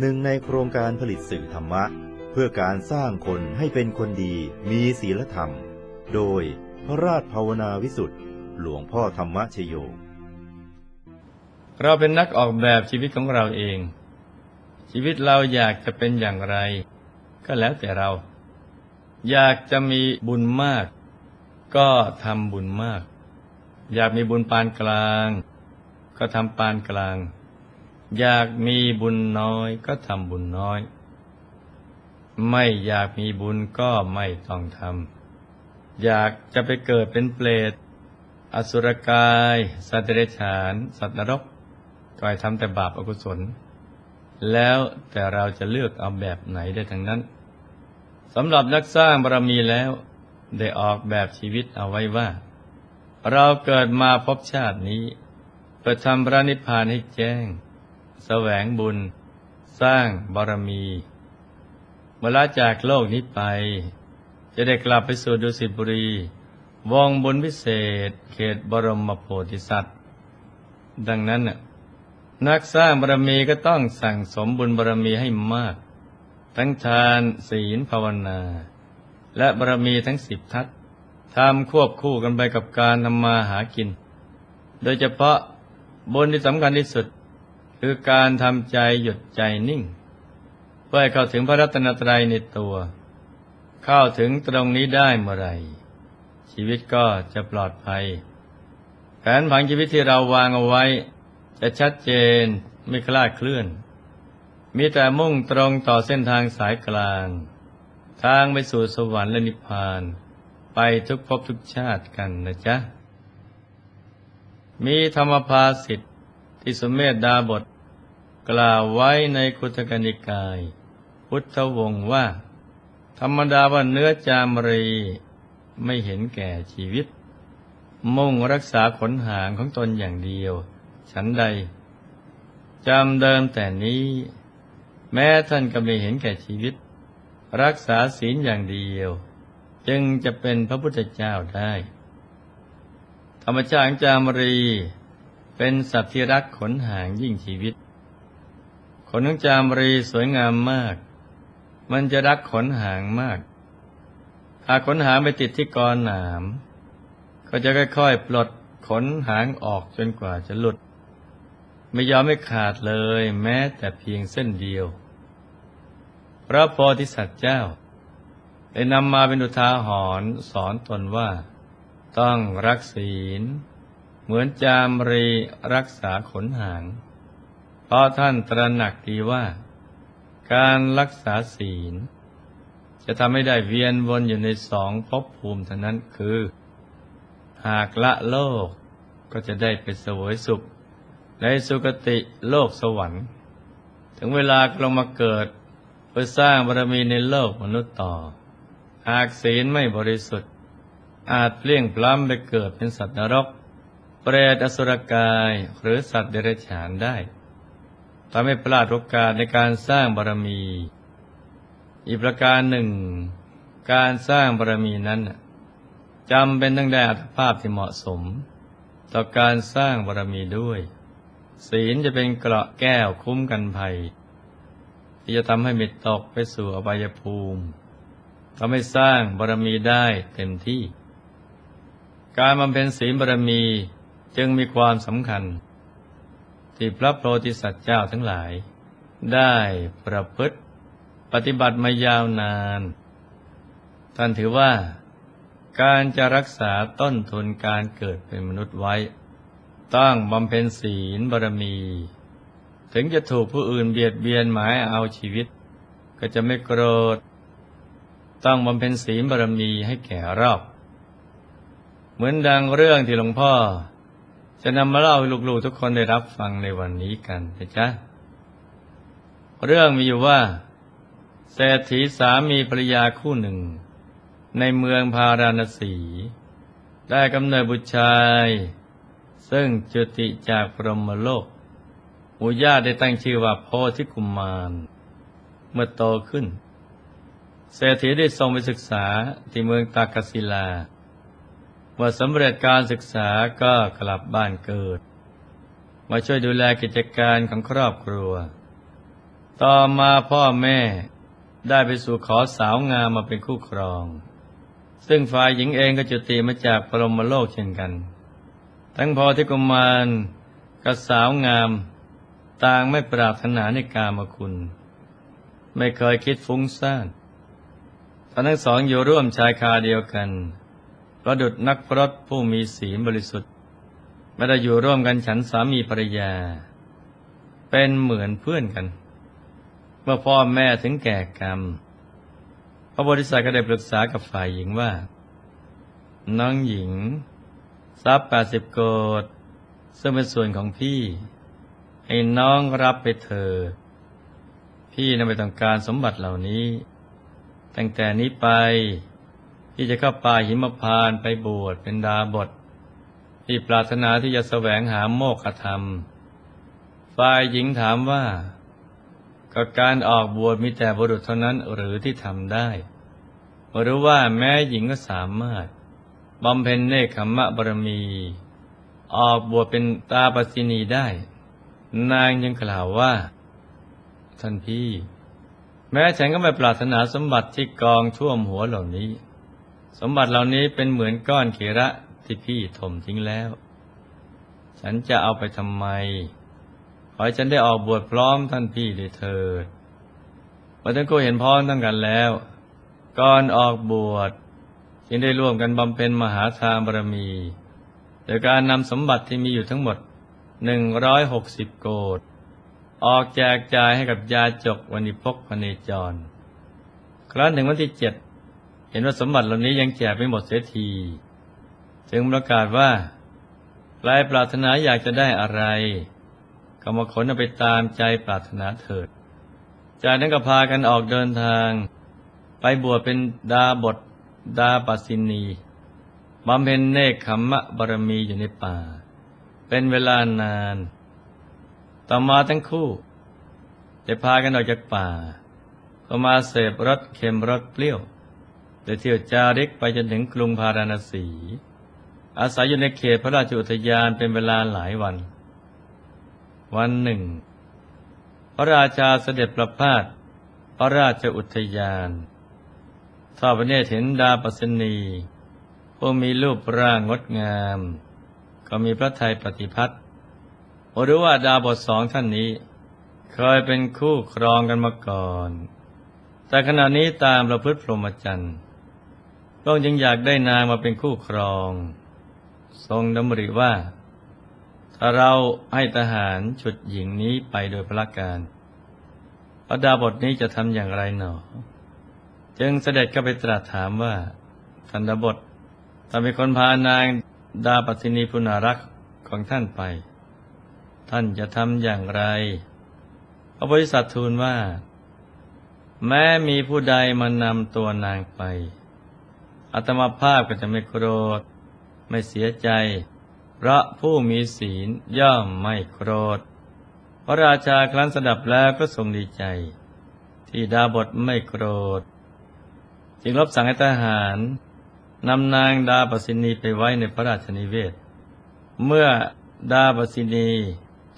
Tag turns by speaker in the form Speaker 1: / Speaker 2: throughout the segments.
Speaker 1: หนึ่งในโครงการผลิตสื่อธรรมะ เพื่อการสร้างคนให้เป็นคนดีมีศีลธรรม โดยพระราชภาวนาวิสุทธ์หลวงพ่อธรรมชโย
Speaker 2: เราเป็นนักออกแบบชีวิตของเราเอง ชีวิตเราอยากจะเป็นอย่างไร ก็แล้วแต่เรา อยากจะมีบุญมาก ก็ทำบุญมาก อยากมีบุญปานกลาง ก็ทำปานกลาง อยากมีบุญน้อยก็ทำบุญน้อย ไม่อยากมีบุญก็ไม่ต้องทำอยากจะไปเกิดเป็นเปรตอสุรกาย สัตว์เดรัจฉาน สัตว์นรกก็ให้ทำแต่บาปอกุศล แล้วแต่เราจะเลือกเอาแบบไหนได้ทั้งนั้นสำหรับนักสร้างบารมีแล้ว ได้ออกแบบชีวิตเอาไว้ว่า เราเกิดมาพบชาตินี้เพื่อทำพระนิพพานให้แจ้ง แสวงบุญ สร้างบารมีเมื่อละจากโลกนี้ไป จะได้กลับไปสู่ดุสิตบุรี วองบุญพิเศษ เขตบรมโพธิสัตว์ ดังนั้นนักสร้างบารมีก็ต้องสั่งสมบุญบารมีให้มาก ทั้งทานศีลภาวนา และบารมีทั้งสิบทัศทำควบคู่กันไปกับการทำมาหากิน โดยเฉพาะบุญที่สำคัญที่สุด คือการทำใจหยุดใจนิ่ง เพื่อเข้าถึงพระรัตนตรัยในตัว เข้าถึงตรงนี้ได้เมื่อไรชีวิตก็จะปลอดภัย แผนผังชีวิตที่เราวางเอาไว้ จะชัดเจนไม่คลาดเคลื่อน มีแต่มุ่งตรงต่อเส้นทางสายกลาง ทางไปสู่สวรรค์และนิพพาน ไปทุกภพทุกชาติกันนะจ๊ะ มีธรรมภาสิทธิ ที่สมเมธดาบท กล่าวไว้ในคุตกนิกาย พุทธวงศ์ว่า ธรรมดาว่าเนื้อจามรีไม่เห็นแก่ชีวิต มุ่งรักษาขนหางของตนอย่างเดียว ฉันใดจำเดิมแต่นี้ แม้ท่านก็ไม่เห็นแก่ชีวิต รักษาศีลอย่างเดียว จึงจะเป็นพระพุทธเจ้าได้ ธรรมชาติจามรี เป็นสัตว์ที่รักขนหางยิ่งชีวิต ขนของจามรีสวยงามมาก มันจะรักขนหางมาก หากขนหางไปติดที่กรหนาม ก็จะค่อยๆ ปลดขนหางออกจนกว่าจะหลุด ไม่ยอมไม่ขาดเลยแม้แต่เพียงเส้นเดียว พระโพธิสัตว์เจ้าได้นำมาเป็นอุทาหรณ์สอนตนว่า ต้องรักศีล เหมือนจามรีรักษาขนหาง เพราะท่านตระหนักดีว่า การรักษาศีล จะทำให้ได้เวียนวนอยู่ในสองภพภูมิเท่านั้นคือ หากละโลกก็จะได้ไปเสวยสุข ในสุคติโลกสวรรค์ ถึงเวลากลงมาเกิดเพื่อสร้างบารมีในโลกมนุษย์ต่อ หากศีลไม่บริสุทธิ์ อาจเปลี่ยงพล้ำไปเกิดเป็นสัตว์นรก เปรตอสุรกายหรือสัตว์เดรัจฉานได้ทำให้พลาดโอกาสในการสร้างบารมี อีกประการหนึ่ง การสร้างบารมีนั้นจำเป็นต้องได้อัตภาพที่เหมาะสม ต่อการสร้างบารมีด้วย ศีลจะเป็นเกราะแก้วคุ้มกันภัย ที่จะทำให้ไม่ตกไปสู่อบายภูมิทำให้สร้างบารมีได้เต็มที่ การบำเพ็ญศีลบารมี จึงมีความสำคัญ ที่พระโพธิสัตว์เจ้าทั้งหลาย ได้ประพฤติปฏิบัติมายาวนาน ท่านถือว่า การจะรักษาต้นทุนการเกิดเป็นมนุษย์ไว้ ต้องบำเพ็ญศีลบารมี ถึงจะถูกผู้อื่นเบียดเบียนหมายเอาชีวิต ก็จะไม่โกรธ ต้องบำเพ็ญศีลบารมีให้แก่รอบ เหมือนดังเรื่องที่หลวงพ่อ จะนำมาเล่าให้ลูกๆทุกคนได้รับฟังในวันนี้กันนะจ๊ะ เรื่องมีอยู่ว่าเศรษฐีสามีภรรยาคู่หนึ่ง ในเมืองพาราณสี ได้กำเนิดบุตรชาย ซึ่งจุติจากพรหมโลกมู่ญาติได้ตั้งชื่อว่าโพธิกุมาร เมื่อโตขึ้น เศรษฐีได้ส่งไปศึกษาที่เมืองตากศิลา มื่อสำเร็จการศึกษาก็กลับบ้านเกิด มาช่วยดูแลกิจการของครอบครัว ต่อมาพ่อแม่ได้ไปสู่ขอสาวงามมาเป็นคู่ครอง ซึ่งฝ่ายหญิงเองก็จุติมาจากพรหมโลกเช่นกัน ทั้งพอที่กุมารกับสาวงาม ต่างไม่ปรารถนาในกามคุณ ไม่เคยคิดฟุ้งซ่านทั้งสองอยู่ร่วมชายคาเดียวกัน ประดุดนักพรตผู้มีศีลบริสุทธิ์ไม่ได้อยู่ร่วมกันฉันสามีภรรยา เป็นเหมือนเพื่อนกัน เมื่อพ่อแม่ถึงแก่กรรม พระโพธิสัตว์ก็ได้ปรึกษากับฝ่ายหญิงว่า น้องหญิง ทรัพย์แปดสิบโกดซึ่งเป็นส่วนของพี่ ให้น้องรับไปเถิดพี่นั้นไม่ต้องการสมบัติเหล่านี้ ตั้งแต่นี้ไป พี่จะเข้าป่าหิมพานไปบวชเป็นดาบทพี่ปรารถนาที่จะแสวงหาโมกขธรรม ฝ่ายหญิงถามว่าก็การออกบวชมีแต่บุรุษเท่านั้นหรือที่ทำได้หรือว่าแม้หญิงก็สามารถบำเพ็ญเนคขมะบารมี ออกบวชเป็นตาปสินีได้ นางยังกล่าวว่า ท่านพี่ แม้ฉันก็ไม่ปรารถนาสมบัติที่กองท่วมหัวเหล่านี้ สมบัติเหล่านี้เป็นเหมือนก้อนเขระที่พี่ถมทิ้งแล้ว ฉันจะเอาไปทำไม ขอให้ฉันได้ออกบวชพร้อมท่านพี่ด้วยเถิดพอทั้งคู่เห็นพ้องตั้งกันแล้ว ก่อนออกบวชจึงได้ร่วมกันบำเพ็ญมหาทานบารมีโดยการนำสมบัติที่มีอยู่ทั้งหมดหนึ่งร้อยหกสิบโกดออกแจกจ่ายให้กับยาจกวันิพกพเนจร ครั้นถึงวันที่เจ็ด เห็นว่าสมบัติเหล่านี้ยังแจกไม่หมดเสียที จึงประกาศว่าใครปรารถนาอยากจะได้อะไรก็มาขนเอาไปตามใจปรารถนาเถิด จากนั้นก็พากันออกเดินทาง ไปบวชเป็นดาบทดาปัสสินีบำเพ็ญเนคขมมะบารมีอยู่ในป่า เป็นเวลานาน ต่อมาทั้งคู่ได้พากันออกจากป่า ก็มาเสพรสเค็มรสเปรี้ยว ได้เที่ยวจาริกไปจนถึงกรุงพาราณสี อาศัยอยู่ในเขตพระราชอุทยานเป็นเวลาหลายวัน วันหนึ่ง พระราชาเสด็จประพาสพระราชอุทยานทอดพระเนตรเห็นดาปสนีผู้มีรูปร่างงดงาม ก็มีพระทัยปฏิพัติหรือว่าดาบทสองท่านนี้ เคยเป็นคู่ครองกันมาก่อน แต่ขณะนี้ตามประพฤติพรหมจรรย์ พระองค์จึงอยากได้นางมาเป็นคู่ครอง ทรงดำริว่า ถ้าเราให้ทหารฉุดหญิงนี้ไปโดยพละการพระดาบทนี้จะทำอย่างไรหนอ จึงเสด็จเข้าไปตรัสถามว่าทันดาบทถ้ามีคนพานางดาปัสินีพุนารักษ์ของท่านไป ท่านจะทำอย่างไร พระบริษัททูลว่า แม้มีผู้ใดมานำตัวนางไป อัตมาภาพก็จะไม่โกรธ ไม่เสียใจเพราะผู้มีศีลย่อมไม่โกรธ พระราชาครั้นสดับแล้วก็ทรงดีใจ ที่ดาบทไม่โกรธ จึงรับสั่งให้ทหารนำนางดาปสินีไปไว้ในพระราชนิเวศ เมื่อดาปสินี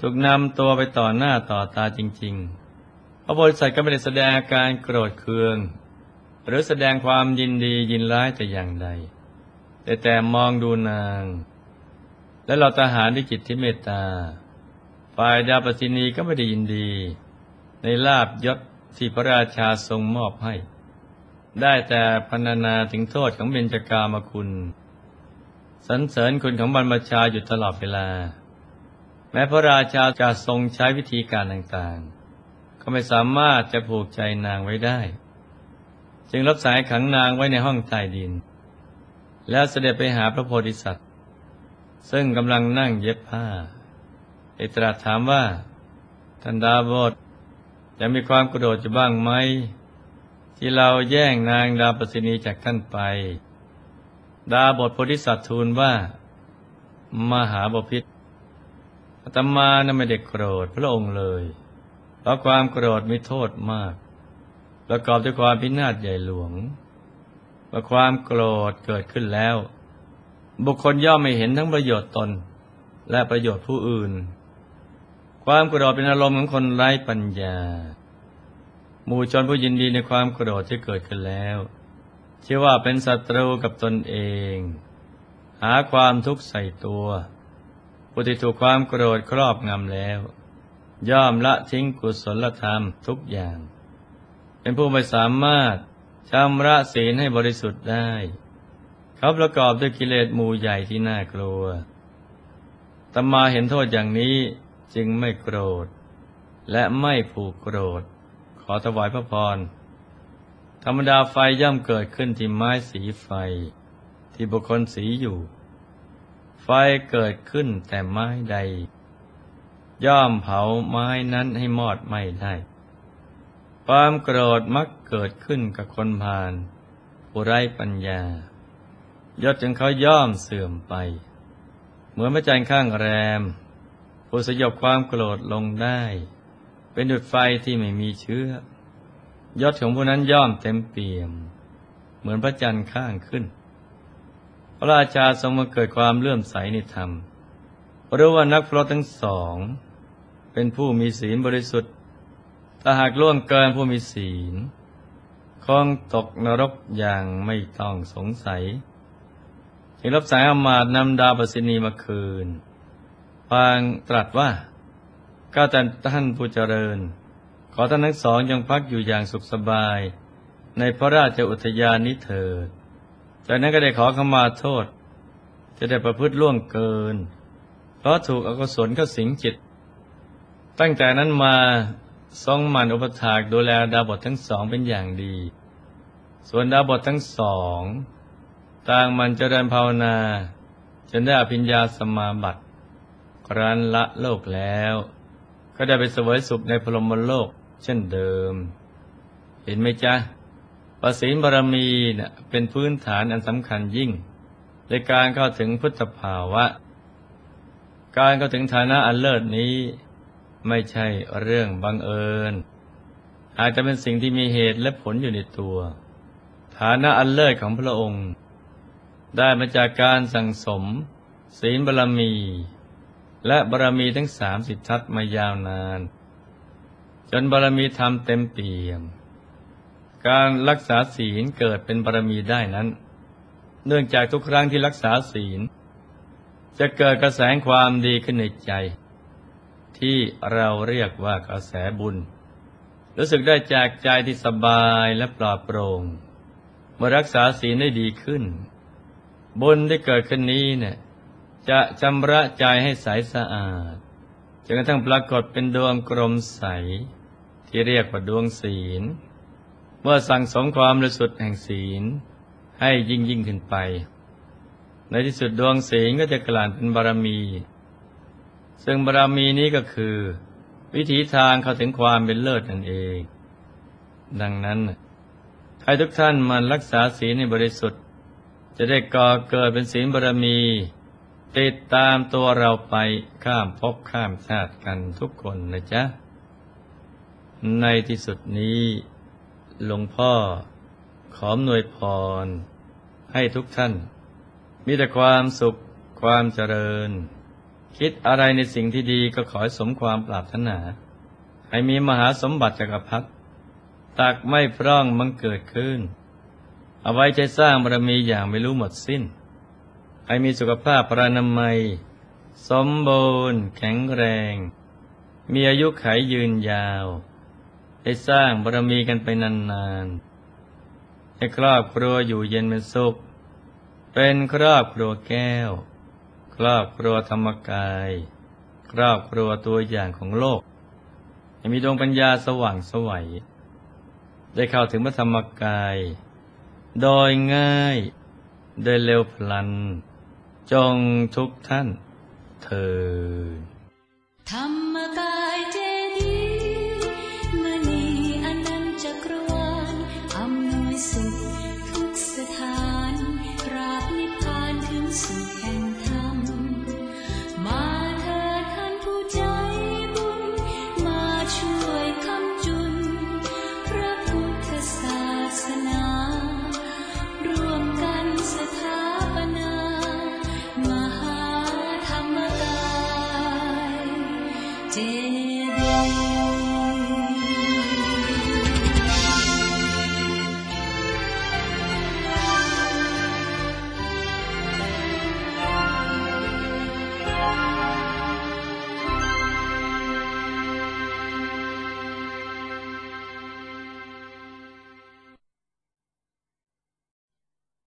Speaker 2: ถูกนำตัวไปต่อหน้าต่อตาจริง ๆ พระบริษัทก็ไม่ได้แสดงอาการโกรธเคือง หรือแสดงความยินดียินร้ายแต่อย่างใด แต่แต่มองดูนาง และเราทหารด้วยจิตที่เมตตา ฝ่ายดาปสินีก็ไม่ได้ยินดี ในลาบยศที่พระราชาทรงมอบให้ ได้แต่พรรณนาถึงโทษของเบญจกามคุณสรรเสริญคุณของบรรพชาอยู่ตลอดเวลา แม้พระราชาจะทรงใช้วิธีการต่างๆ ก็ไม่สามารถจะผูกใจนางไว้ได้ จึงรับสายขังนางไว้ในห้องใต้ดิน แล้วเสด็จไปหาพระโพธิสัตว์ ซึ่งกำลังนั่งเย็บผ้าไอตรัสถามว่าท่านดาบทจะมีความกระโดดจะบ้างไหม ที่เราแย่งนางดาปสินีจากท่านไป ดาบทโพธิสัตว์ทูลว่า มหาบพิษอาตมานะไม่ได้โกรธพระองค์เลย เพราะความโกรธมีโทษมาก ประกอบด้วยความพินาศใหญ่หลวงเมื่อความโกรธเกิดขึ้นแล้ว บุคคลย่อมไม่เห็นทั้งประโยชน์ตน และประโยชน์ผู้อื่น ความโกรธเป็นอารมณ์ของคนไร้ปัญญา หมู่ชนผู้ยินดีในความโกรธที่เกิดขึ้นแล้วเชื่อว่าเป็นศัตรูกับตนเอง หาความทุกข์ใส่ตัวผู้ที่ถูกความโกรธครอบงำแล้ว ย่อมละทิ้งกุศลธรรมทุกอย่าง เป็นผู้ไม่สามารถชำระศีลให้บริสุทธิ์ได้ เขาประกอบด้วยกิเลสหมู่ใหญ่ที่น่ากลัวตมาเห็นโทษอย่างนี้จึงไม่โกรธ และไม่ผูกโกรธ ขอถวายพระพร ธรรมดาไฟย่อมเกิดขึ้นที่ไม้สีไฟ ที่บุคคลสีอยู่ ไฟเกิดขึ้นแต่ไม้ใด ย่อมเผาไม้นั้นให้มอดไม่ได้ ความโกรธมักเกิดขึ้นกับคนพาลผู้ไร้ปัญญายศจึงเขาย่อมเสื่อมไป เหมือนพระจันทร์ข้างแรม ผู้สยบความโกรธลงได้ เป็นดุดไฟที่ไม่มีเชื้อยศของผู้นั้นย่อมเต็มเปี่ยม เหมือนพระจันทร์ข้างขึ้น พระราชาทรงมาเกิดความเลื่อมใสในธรรมรู้ว่านักพรตทั้งสอง เป็นผู้มีศีลบริสุทธิ์ ถ้าหากล่วงเกินผู้มีศีลคงตกนรกอย่างไม่ต้องสงสัยจึงรับสายอมาตนำดาวปสินีมาคืนฟางตรัสว่าก้าแต่ท่านผู้เจริญ ขอท่านทั้งสองยังพักอยู่อย่างสุขสบาย ในพระราชอุทยานนี้เถิด จากนั้นก็ได้ขอขมาโทษ จะได้ประพฤติล่วงเกิน เพราะถูกอกุศลเข้าสิงจิต ตั้งแต่นั้นมา ทรงมันอุปถากดูแลดาบททั้งสองเป็นอย่างดี ส่วนดาบททั้งสองต่างมันเจริญภาวนาจนได้อภิญญาสมาบัติครั้นละโลกแล้ว ก็ได้ไปสวยสุขในพรหมโลกเช่นเดิม เห็นไหมจ๊ะประสินบารมีนะเป็นพื้นฐานอันสำคัญยิ่ง ในการเข้าถึงพุทธภาวะ การเข้าถึงฐานะอันเลิศนี้ ไม่ใช่เรื่องบังเอิญ อาจจะเป็นสิ่งที่มีเหตุและผลอยู่ในตัว ฐานะอันเลิศของพระองค์ ได้มาจากการสั่งสม ศีลบารมี และบารมีทั้งสามสิบทัศมายาวนาน จนบารมีธรรมเต็มเปี่ยม การรักษาศีลเกิดเป็นบารมีได้นั้น เนื่องจากทุกครั้งที่รักษาศีล จะเกิดกระแสความดีขึ้นในใจ ที่เราเรียกว่ากระแสบุญ รู้สึกได้จากใจที่สบายและปลอดโปร่งเมื่อรักษาศีลได้ดีขึ้น บุญที่เกิดขึ้นนี้เนี่ยจะชำระใจให้ใสสะอาดจนกระทั่งปรากฏเป็นดวงกลมใส ที่เรียกว่าดวงศีล เมื่อสั่งสมความบริสุทธิ์แห่งศีล ให้ยิ่งยิ่งขึ้นไป ในที่สุดดวงศีลก็จะกลั่นเป็นบารมี ซึ่งบารมีนี้ก็คือ วิถีทางเข้าถึงความเป็นเลิศนั่นเอง ดังนั้น ให้ทุกท่านมันรักษาศีลในบริสุทธิ์ จะได้ก่อเกิดเป็นศีลบารมี ติดตามตัวเราไปข้ามภพข้ามชาติกันทุกคนนะจ๊ะ ในที่สุดนี้ หลวงพ่อขอหน่วยพร ให้ทุกท่าน มีแต่ความสุขความเจริญ คิดอะไรในสิ่งที่ดีก็ขอสมความปรารถนา ให้มีมหาสมบัติจักรพรรดิตักไม่พร่องมังเกิดขึ้น เอาไว้ใช้สร้างบารมีอย่างไม่รู้หมดสิ้น ให้มีสุขภาพพรานามัย สมบูรณ์ แข็งแรง มีอายุขัยยืนยาวให้สร้างบารมีกันไปนานๆให้ครอบครัวอยู่เย็นเป็นสุข เป็นครอบครัวแก้ว ครอบครัวธรรมกาย ครอบครัวตัวอย่างของโลกให้มีดวงปัญญาสว่างสวัยได้เข้าถึงพระธรรมกาย โดยง่ายโดยเร็วพลัน จงทุกท่านเธอธรรมกาย